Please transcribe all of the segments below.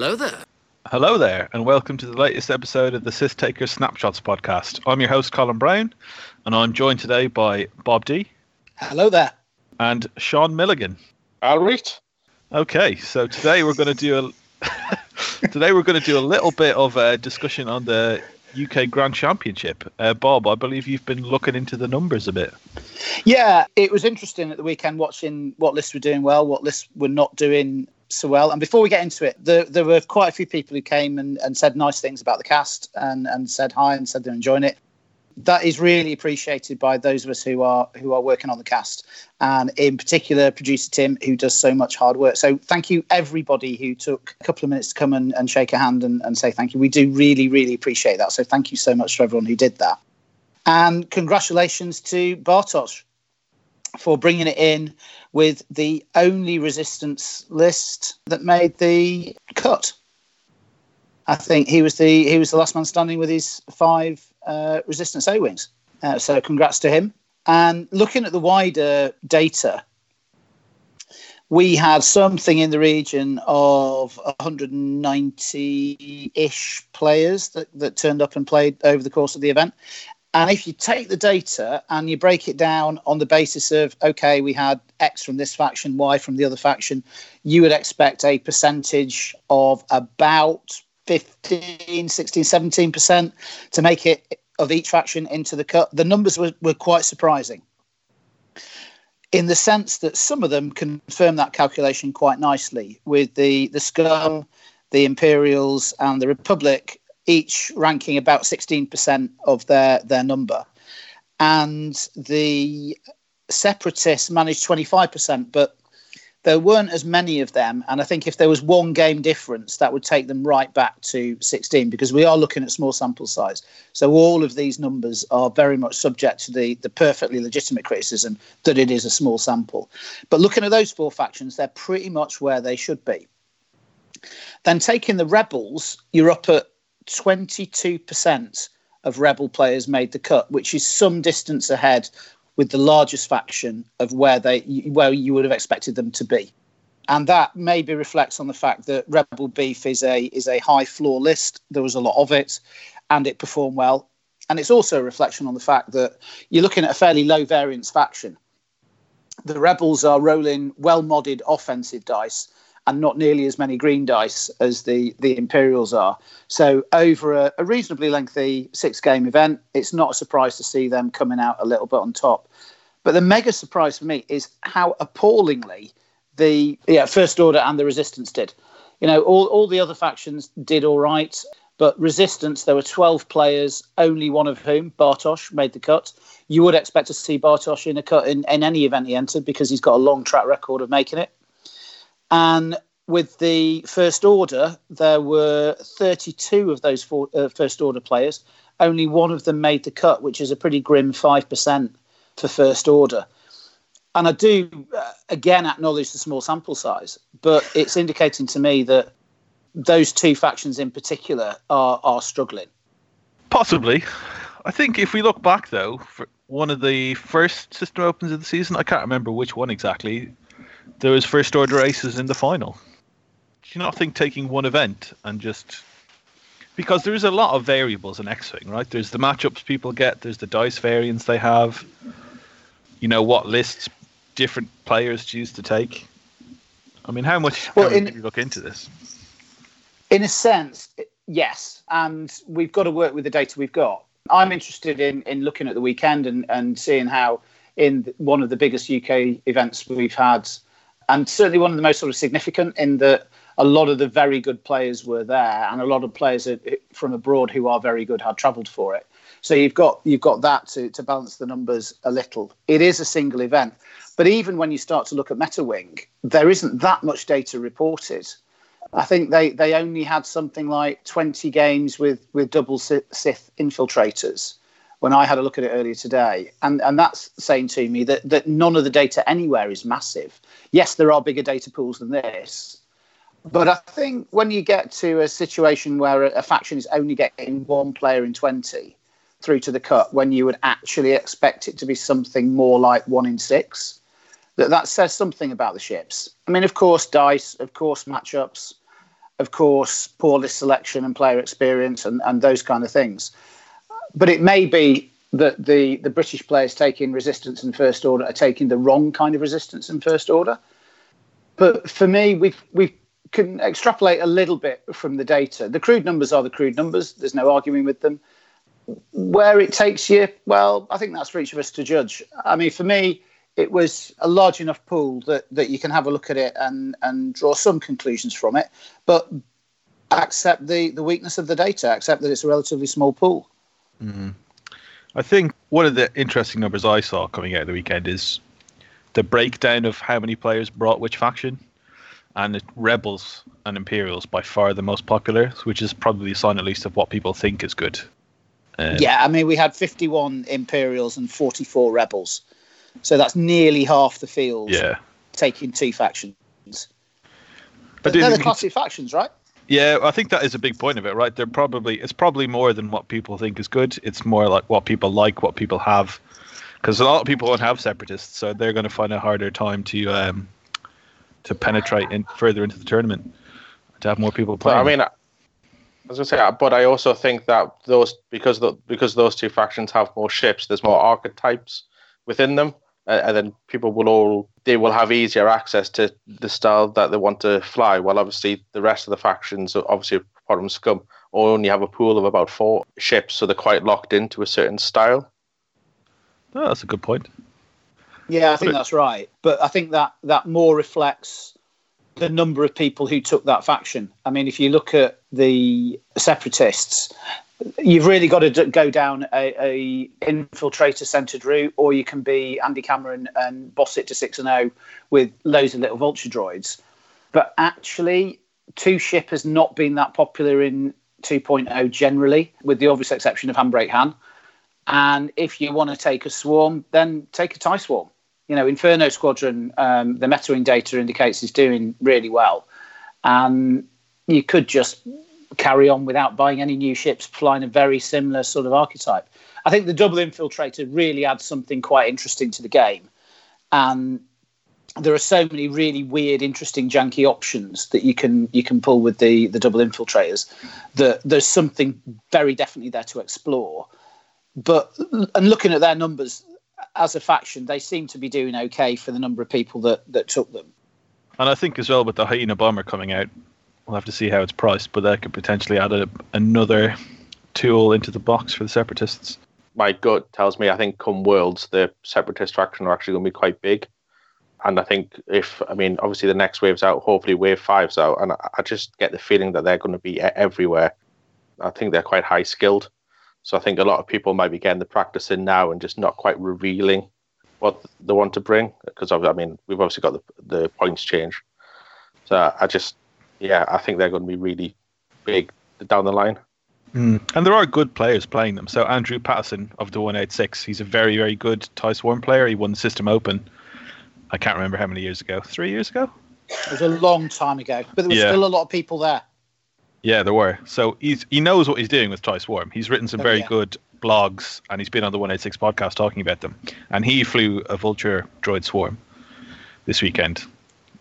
Hello there. Hello there, and welcome to the latest episode of the Sith Taker Snapshots podcast. I'm your host, Colin Brown, and I'm joined today by Bob D. Hello there. And Sean Milligan. Alright. Okay, so today we're going to do a today we're going to do a little bit of a discussion on the UK Grand Championship. Uh, Bob, I believe you've been looking into the numbers a bit. Yeah, it was interesting at the weekend watching what lists were doing well, what lists were not doing so well. And before we get into it, there, there were quite a few people who came and, and said nice things about the cast and, and said hi and said they're enjoying it. That is really appreciated by those of us who are who are working on the cast, and in particular producer Tim, who does so much hard work. So thank you everybody who took a couple of minutes to come and, and shake a hand and, and say thank you. We do really really appreciate that. So thank you so much to everyone who did that, and congratulations to Bartosz for bringing it in with the only resistance list that made the cut. I think he was the he was the last man standing with his five uh, resistance A wings. Uh, so congrats to him. And looking at the wider data, we had something in the region of 190-ish players that, that turned up and played over the course of the event. And if you take the data and you break it down on the basis of, okay, we had X from this faction, Y from the other faction, you would expect a percentage of about 15, 16, 17% to make it of each faction into the cut. The numbers were, were quite surprising in the sense that some of them confirm that calculation quite nicely with the, the Scum, the Imperials, and the Republic each ranking about 16% of their, their number. And the separatists managed 25%, but there weren't as many of them. And I think if there was one game difference, that would take them right back to 16 because we are looking at small sample size. So all of these numbers are very much subject to the, the perfectly legitimate criticism that it is a small sample. But looking at those four factions, they're pretty much where they should be. Then taking the rebels, you're up at 22% of rebel players made the cut, which is some distance ahead with the largest faction of where they where you would have expected them to be. And that maybe reflects on the fact that Rebel Beef is a is a high floor list. There was a lot of it, and it performed well. And it's also a reflection on the fact that you're looking at a fairly low variance faction. The Rebels are rolling well modded offensive dice, and not nearly as many green dice as the the Imperials are. So over a, a, reasonably lengthy six game event, it's not a surprise to see them coming out a little bit on top. But the mega surprise for me is how appallingly the yeah First Order and the Resistance did. You know, all all the other factions did all right. But Resistance, there were 12 players, only one of whom, Bartosz, made the cut. You would expect to see Bartosz in a cut in, in any event he entered because he's got a long track record of making it. And with the first order, there were 32 of those four, uh, first order players. Only one of them made the cut, which is a pretty grim 5% for first order. And I do, uh, again, acknowledge the small sample size, but it's indicating to me that those two factions in particular are, are struggling. Possibly. I think if we look back, though, for one of the first system opens of the season, I can't remember which one exactly, there was first order aces in the final do you not think taking one event and just because there's a lot of variables in X-wing, right? There's the matchups people get, there's the dice variants they have, you know what lists different players choose to take. I mean, how much well, in, did you look into this? In a sense, yes, and we've got to work with the data we've got. I'm interested in in looking at the weekend and and seeing how in one of the biggest UK events we've had, and certainly one of the most sort of significant in that a lot of the very good players were there, and a lot of players from abroad who are very good had travelled for it. So you've got you've got that to, to balance the numbers a little. It is a single event, but even when you start to look at MetaWing, there isn't that much data reported. I think they, they only had something like 20 games with, with double Sith infiltrators when I had a look at it earlier today. And, and that's saying to me that, that none of the data anywhere is massive. Yes, there are bigger data pools than this, but I think when you get to a situation where a, faction is only getting one player in 20 through to the cut, when you would actually expect it to be something more like one in six, that, that says something about the ships. I mean, of course, dice, of course, matchups, of course, poor list selection and player experience and, and those kind of things. But it may be that the, the British players taking resistance in first order are taking the wrong kind of resistance in first order. But for me, we we can extrapolate a little bit from the data. The crude numbers are the crude numbers. There's no arguing with them. Where it takes you, well, I think that's for each of us to judge. I mean, for me, it was a large enough pool that, that you can have a look at it and, and draw some conclusions from it, but accept the, the weakness of the data, accept that it's a relatively small pool. Mm-hmm. I think one of the interesting numbers I saw coming out of the weekend is the breakdown of how many players brought which faction. And Rebels and Imperials by far the most popular, which is probably a sign at least of what people think is good. Um, yeah, I mean, we had 51 Imperials and 44 Rebels. So that's nearly half the field yeah. taking two factions. But they're the classic factions, right? Yeah, I think that is a big point of it, right? They're probably it's probably more than what people think is good. It's more like what people like, what people have, because a lot of people don't have separatists, so they're going to find a harder time to um, to penetrate in, further into the tournament to have more people playing. I mean, I say, but I also think that those because the, because those two factions have more ships, there's more archetypes within them, uh, and then people will all they will have easier access to the style that they want to fly. While obviously the rest of the factions, obviously from Scum, only have a pool of about four ships, so they're quite locked into a certain style. Oh, that's a good point. Yeah, I think that's right. But I think that that more reflects the number of people who took that faction. I mean, if you look at the separatists, you've really got to go down a, a infiltrator centered route, or you can be Andy Cameron and boss it to six and zero oh with loads of little vulture droids. But actually, two ship has not been that popular in 2.0 generally, with the obvious exception of Handbrake Han. And if you want to take a swarm, then take a tie swarm. You know, Inferno Squadron, um, the metawing data indicates is doing really well. And you could just carry on without buying any new ships, flying a very similar sort of archetype. I think the double infiltrator really adds something quite interesting to the game. And there are so many really weird, interesting, janky options that you can you can pull with the the double infiltrators. That there's something very definitely there to explore. But and looking at their numbers as a faction, they seem to be doing okay for the number of people that that took them. And I think as well with the hyena bomber coming out, We'll have to see how it's priced, but that could potentially add a, another tool into the box for the separatists. My gut tells me I think come Worlds, the separatist faction are actually going to be quite big. And I think if, I mean, obviously the next wave's out, hopefully wave five's out, and I just get the feeling that they're going to be everywhere. I think they're quite high skilled. So I think a lot of people might be getting the practice in now and just not quite revealing what they want to bring. Because I mean, we've obviously got the, the points change. So I just yeah, I think they're going to be really big down the line. Mm. And there are good players playing them. So Andrew Patterson of the 186, he's a very, very good TIE Swarm player. He won the System Open. I can't remember how many years ago. Three years ago? It was a long time ago, but there was yeah. still a lot of people there. Yeah, there were. So he's he knows what he's doing with TIE Swarm. He's written some oh, very yeah. good blogs, and he's been on the 186 podcast talking about them. And he flew a Vulture Droid Swarm this weekend.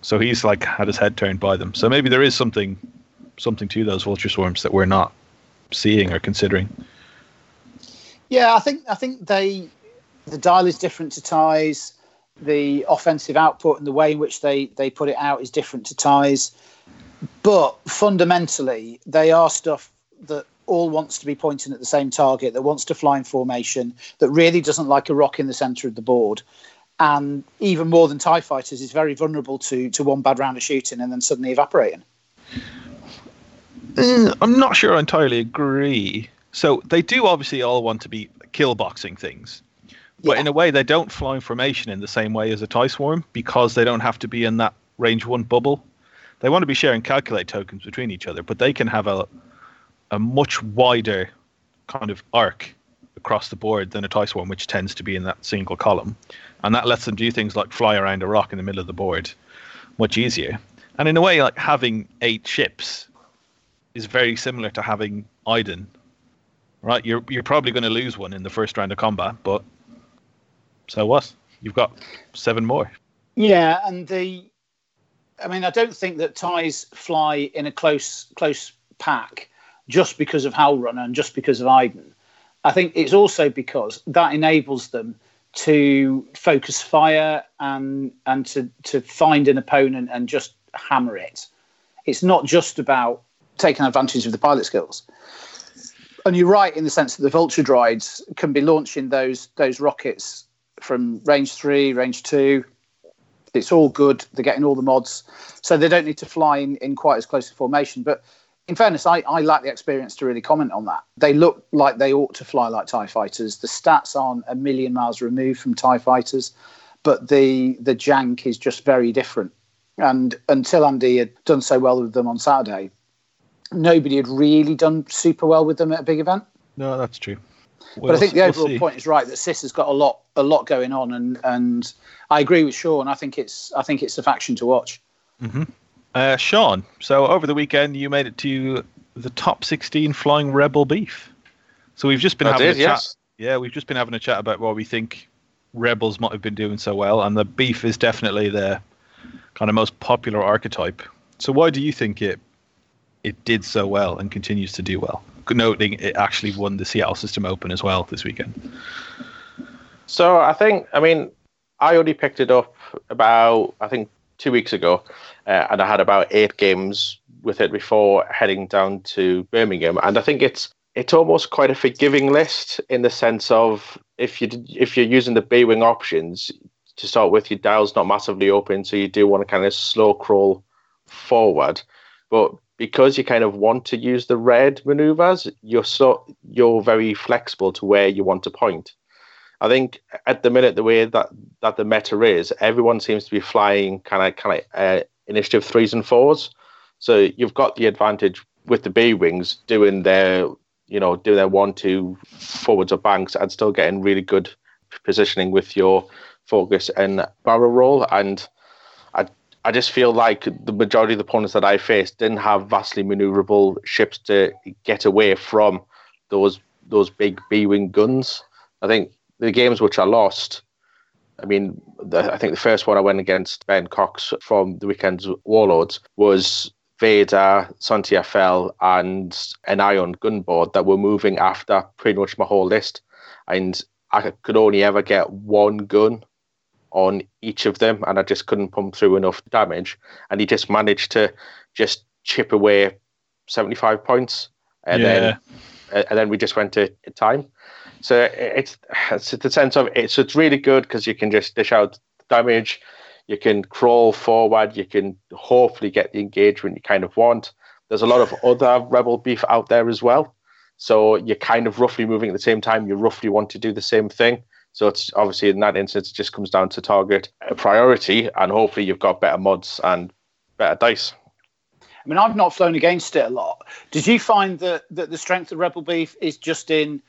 So he's like had his head turned by them. So maybe there is something something to those vulture swarms that we're not seeing or considering. Yeah, I think I think they the dial is different to ties. The offensive output and the way in which they they put it out is different to ties. But fundamentally, they are stuff that all wants to be pointing at the same target, that wants to fly in formation, that really doesn't like a rock in the center of the board, and even more than TIE fighters, is very vulnerable to, to one bad round of shooting and then suddenly evaporating. Uh, I'm not sure I entirely agree. So they do obviously all want to be kill boxing things. But yeah. in a way, they don't fly in formation in the same way as a TIE swarm because they don't have to be in that range one bubble. They want to be sharing calculate tokens between each other, but they can have a a much wider kind of arc across the board than a TIE swarm, which tends to be in that single column and that lets them do things like fly around a rock in the middle of the board much easier. And in a way, like having eight ships is very similar to having Iden. Right? You're you're probably going to lose one in the first round of combat, but so what? You've got seven more. Yeah, and the I mean, I don't think that ties fly in a close close pack just because of Howlrunner and just because of Iden. I think it's also because that enables them to focus fire and and to to find an opponent and just hammer it. It's not just about taking advantage of the pilot skills. And you're right in the sense that the vulture droids can be launching those those rockets from range three, range two. It's all good. They're getting all the mods, so they don't need to fly in, in quite as close a formation. But in fairness, I, I lack the experience to really comment on that. They look like they ought to fly like TIE fighters. The stats aren't a million miles removed from TIE fighters, but the the jank is just very different. And until Andy had done so well with them on Saturday, nobody had really done super well with them at a big event. No, that's true. We'll, but I think the overall we'll point is right that Sis has got a lot a lot going on, and and I agree with Sean. I think it's I think it's a faction to watch. Mm-hmm. Uh, Sean, so over the weekend you made it to the top 16 flying Rebel beef. So we've just been I having did, a chat. Yes. Yeah, we've just been having a chat about what we think Rebels might have been doing so well, and the beef is definitely the kind of most popular archetype. So why do you think it it did so well and continues to do well? Noting it actually won the Seattle System Open as well this weekend. So I think, I mean, I only picked it up about I think two weeks ago, uh, and I had about eight games with it before heading down to Birmingham. And I think it's it's almost quite a forgiving list in the sense of if you if you're using the B wing options to start with, your dial's not massively open, so you do want to kind of slow crawl forward. But because you kind of want to use the red maneuvers, you're so you're very flexible to where you want to point. I think at the minute the way that that the meta is, everyone seems to be flying kind of kind of uh, initiative threes and fours. So you've got the advantage with the B wings doing their you know doing their one two forwards or banks and still getting really good positioning with your focus and barrel roll and. I, I just feel like the majority of the opponents that I faced didn't have vastly maneuverable ships to get away from those those big B wing guns. I think the games which I lost, I mean, the, I think the first one I went against Ben Cox from the weekend's Warlords was Vader, Soontir Fel, and an Ion gunboat that were moving after pretty much my whole list. And I could only ever get one gun on each of them, and I just couldn't pump through enough damage. And he just managed to just chip away 75 points. And yeah. then and then we just went to time. So it's it's the sense of it's it's really good because you can just dish out damage, you can crawl forward, you can hopefully get the engagement you kind of want. There's a lot of other rebel beef out there as well, so you're kind of roughly moving at the same time. You roughly want to do the same thing. So it's obviously in that instance, it just comes down to target uh, priority, and hopefully you've got better mods and better dice. I mean, I've not flown against it a lot. Did you find that, that the strength of Rebel Beef is just in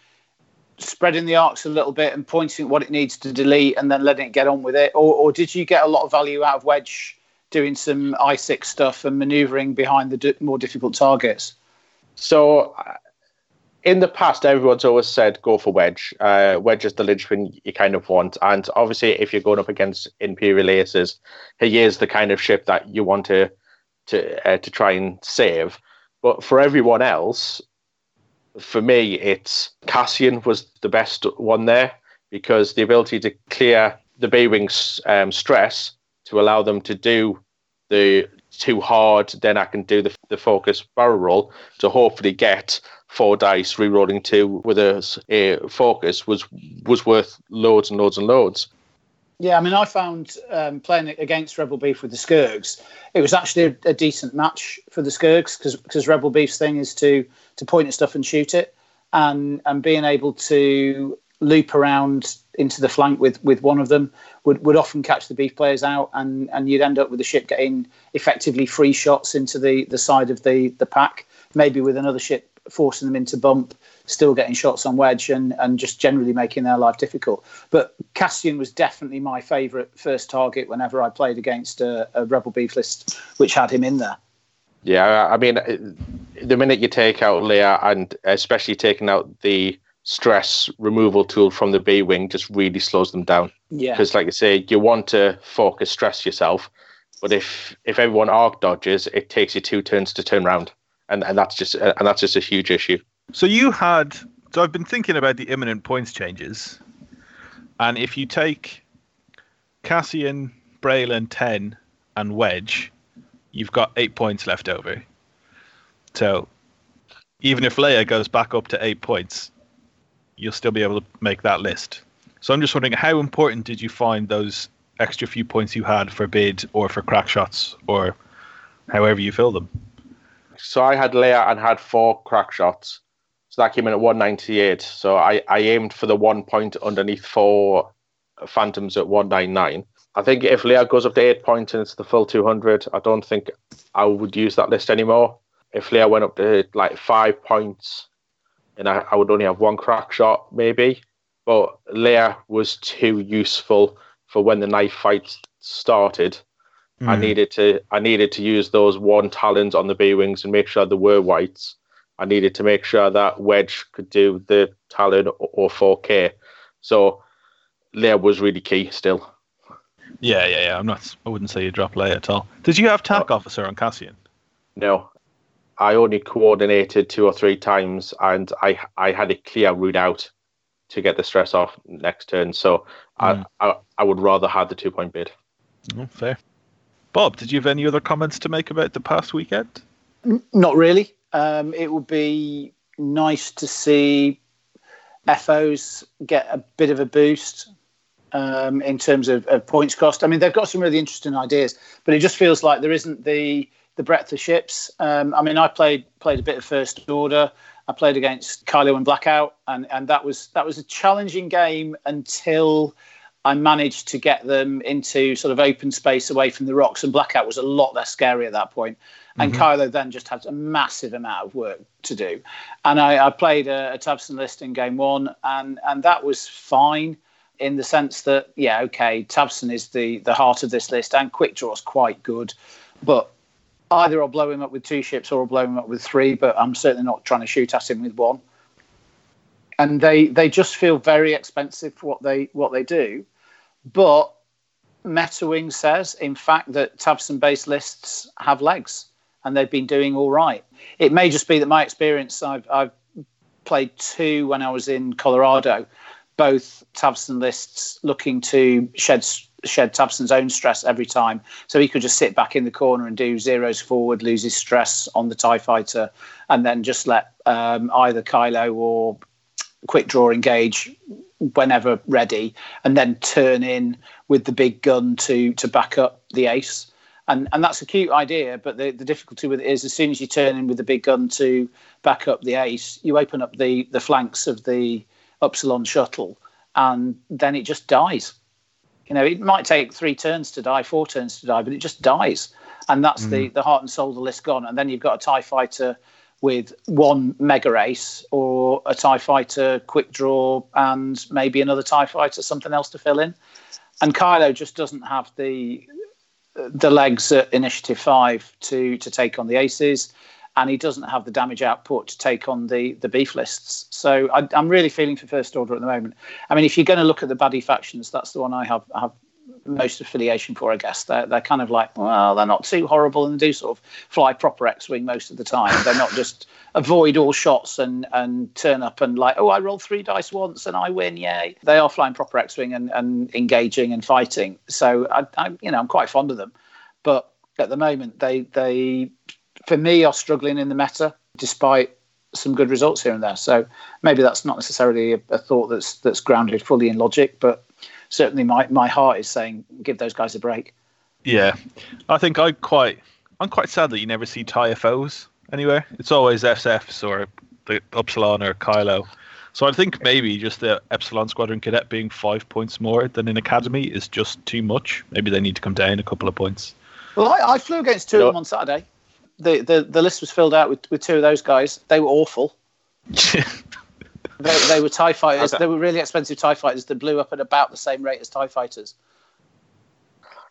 spreading the arcs a little bit and pointing what it needs to delete and then letting it get on with it? Or, or did you get a lot of value out of Wedge doing some I6 stuff and maneuvering behind the d- more difficult targets? So, uh, in the past, everyone's always said go for Wedge. Uh, Wedge is the linchpin you kind of want. And obviously, if you're going up against Imperial Aces, he is the kind of ship that you want to to uh, to try and save. But for everyone else, for me, it's Cassian was the best one there because the ability to clear the B wings um, stress to allow them to do the too hard, then I can do the, the focus barrel roll to hopefully get four dice re-rolling two with a, a focus was was worth loads and loads and loads. Yeah, I mean, I found um, playing against Rebel Beef with the Scurrgs, it was actually a, a decent match for the Scurrgs because Rebel Beef's thing is to to point at stuff and shoot it, and and being able to loop around into the flank with with one of them would, would often catch the beef players out and and you'd end up with the ship getting effectively free shots into the the side of the the pack maybe with another ship forcing them into bump still getting shots on wedge and, and just generally making their life difficult. But Cassian was definitely my favourite first target whenever I played against a, a, Rebel Beef list, which had him in there. Yeah, I mean, the minute you take out Leia and especially taking out the stress removal tool from the B wing just really slows them down. Yeah. Because, like I say, you want to focus stress yourself, But if if everyone arc dodges, it takes you two turns to turn round, and and that's just and that's just a huge issue. So you had. So I've been thinking about the imminent points changes, and if you take Cassian, Braylen, ten, and Wedge, you've got eight points left over. So even if Leia goes back up to eight points, you'll still be able to make that list. So I'm just wondering, how important did you find those extra few points you had for bid or for crack shots or however you fill them? So I had Leia and had four crack shots. So that came in at 198. So I, I aimed for the one point underneath four Phantoms at 199. I think if Leia goes up to eight points and it's the full 200, I don't think I would use that list anymore. If Leia went up to like five points and I, I would only have one crack shot, maybe. But Leia was too useful for when the knife fight started. Mm. I needed to I needed to use those one talons on the B wings and make sure there were whites. I needed to make sure that Wedge could do the talon or 4K. So Leia was really key still. Yeah, yeah, yeah. I'm not. I wouldn't say you drop Leia at all. Did you have TAC officer on Cassian? No, I only coordinated two or three times, and I I had a clear route out to get the stress off next turn. So mm. I. I, I would rather have the two point bid. Oh, fair. Bob, did you have any other comments to make about the past weekend? Not really. Um, it would be nice to see FOs get a bit of a boost um, in terms of, of, points cost. I mean, they've got some really interesting ideas, but it just feels like there isn't the the breadth of ships. Um, I mean, I played played a bit of First Order. I played against Kylo and Blackout, and, and that was that was a challenging game until I managed to get them into sort of open space away from the rocks. And Blackout was a lot less scary at that point. And mm-hmm. Kylo then just had a massive amount of work to do. And I, I played a, a Tavson list in game one, and and that was fine in the sense that yeah, okay, Tavson is the the heart of this list, and Quick Draw is quite good, but either I'll blow him up with two ships or I'll blow him up with three, but I'm certainly not trying to shoot at him with one. And they they just feel very expensive for what they what they do. But MetaWing says, in fact, that Tavson based lists have legs and they've been doing all right. It may just be that my experience, I've, I've played two when I was in Colorado, both Tavson lists looking to shed shed Tavson's own stress every time. So he could just sit back in the corner and do zeros forward, lose his stress on the TIE fighter, and then just let um, either Kylo or quick draw engage whenever ready, and then turn in with the big gun to to back up the ace. And, and that's a cute idea, but the, the difficulty with it is as soon as you turn in with the big gun to back up the ace, you open up the, the flanks of the Upsilon shuttle, and then it just dies you know, it might take three turns to die, four turns to die, but it just dies. And that's mm. the, the heart and soul of the list gone. And then you've got a TIE fighter with one mega ace or a TIE fighter quick draw and maybe another TIE fighter, something else to fill in. And Kylo just doesn't have the the legs at initiative five to to take on the aces and he doesn't have the damage output to take on the the beef lists. So I, am really feeling for First Order at the moment. I mean, if you're going to look at the baddie factions, that's the one I have have most affiliation for, I guess. They're, they're kind of like, well, they're not too horrible and they do sort of fly proper X Wing most of the time. They're not just avoid all shots and, and turn up and like, oh, I rolled three dice once and I win, yay. They are flying proper X Wing and, and engaging and fighting. So, I, I, you know, I'm quite fond of them. But at the moment, they, they for me, are struggling in the meta despite some good results here and there. So maybe that's not necessarily a, a, thought that's that's grounded fully in logic, but certainly my, my heart is saying give those guys a break. Yeah, I think I quite I'm quite sad that you never see TIE FOs anywhere. It's always SFs or the Upsilon or Kylo. So I think maybe just the Epsilon Squadron Cadet being five points more than in Academy is just too much. Maybe they need to come down a couple of points. Well, I, I flew against two of them on Saturday the, the, the list was filled out with, with two of those guys. They were awful. they, they, were TIE fighters. Okay. They were really expensive TIE fighters that blew up at about the same rate as TIE fighters.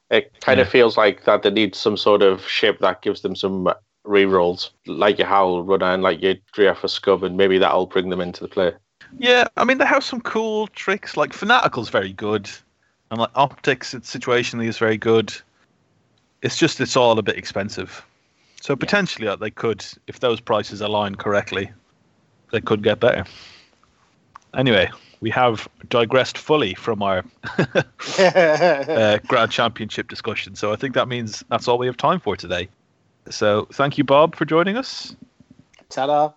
It kind yeah. of feels like that they need some sort of ship that gives them some rerolls, like your Howlrunner and like your Drea Scub, and maybe that'll bring them into the play. Yeah, I mean, they have some cool tricks. Like Fanatical's very good, and like Optics, it's situationally, is very good. It's just it's all a bit expensive. So potentially uh, they could, if those prices align correctly, they could get better. Anyway, we have digressed fully from our uh, Grand Championship discussion. So I think that means that's all we have time for today. So thank you, Bob, for joining us. Ta-da.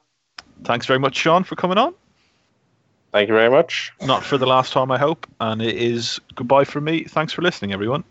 Thanks very much, Sean, for coming on. Thank you very much. Not for the last time, I hope. And it is goodbye from me. Thanks for listening, everyone.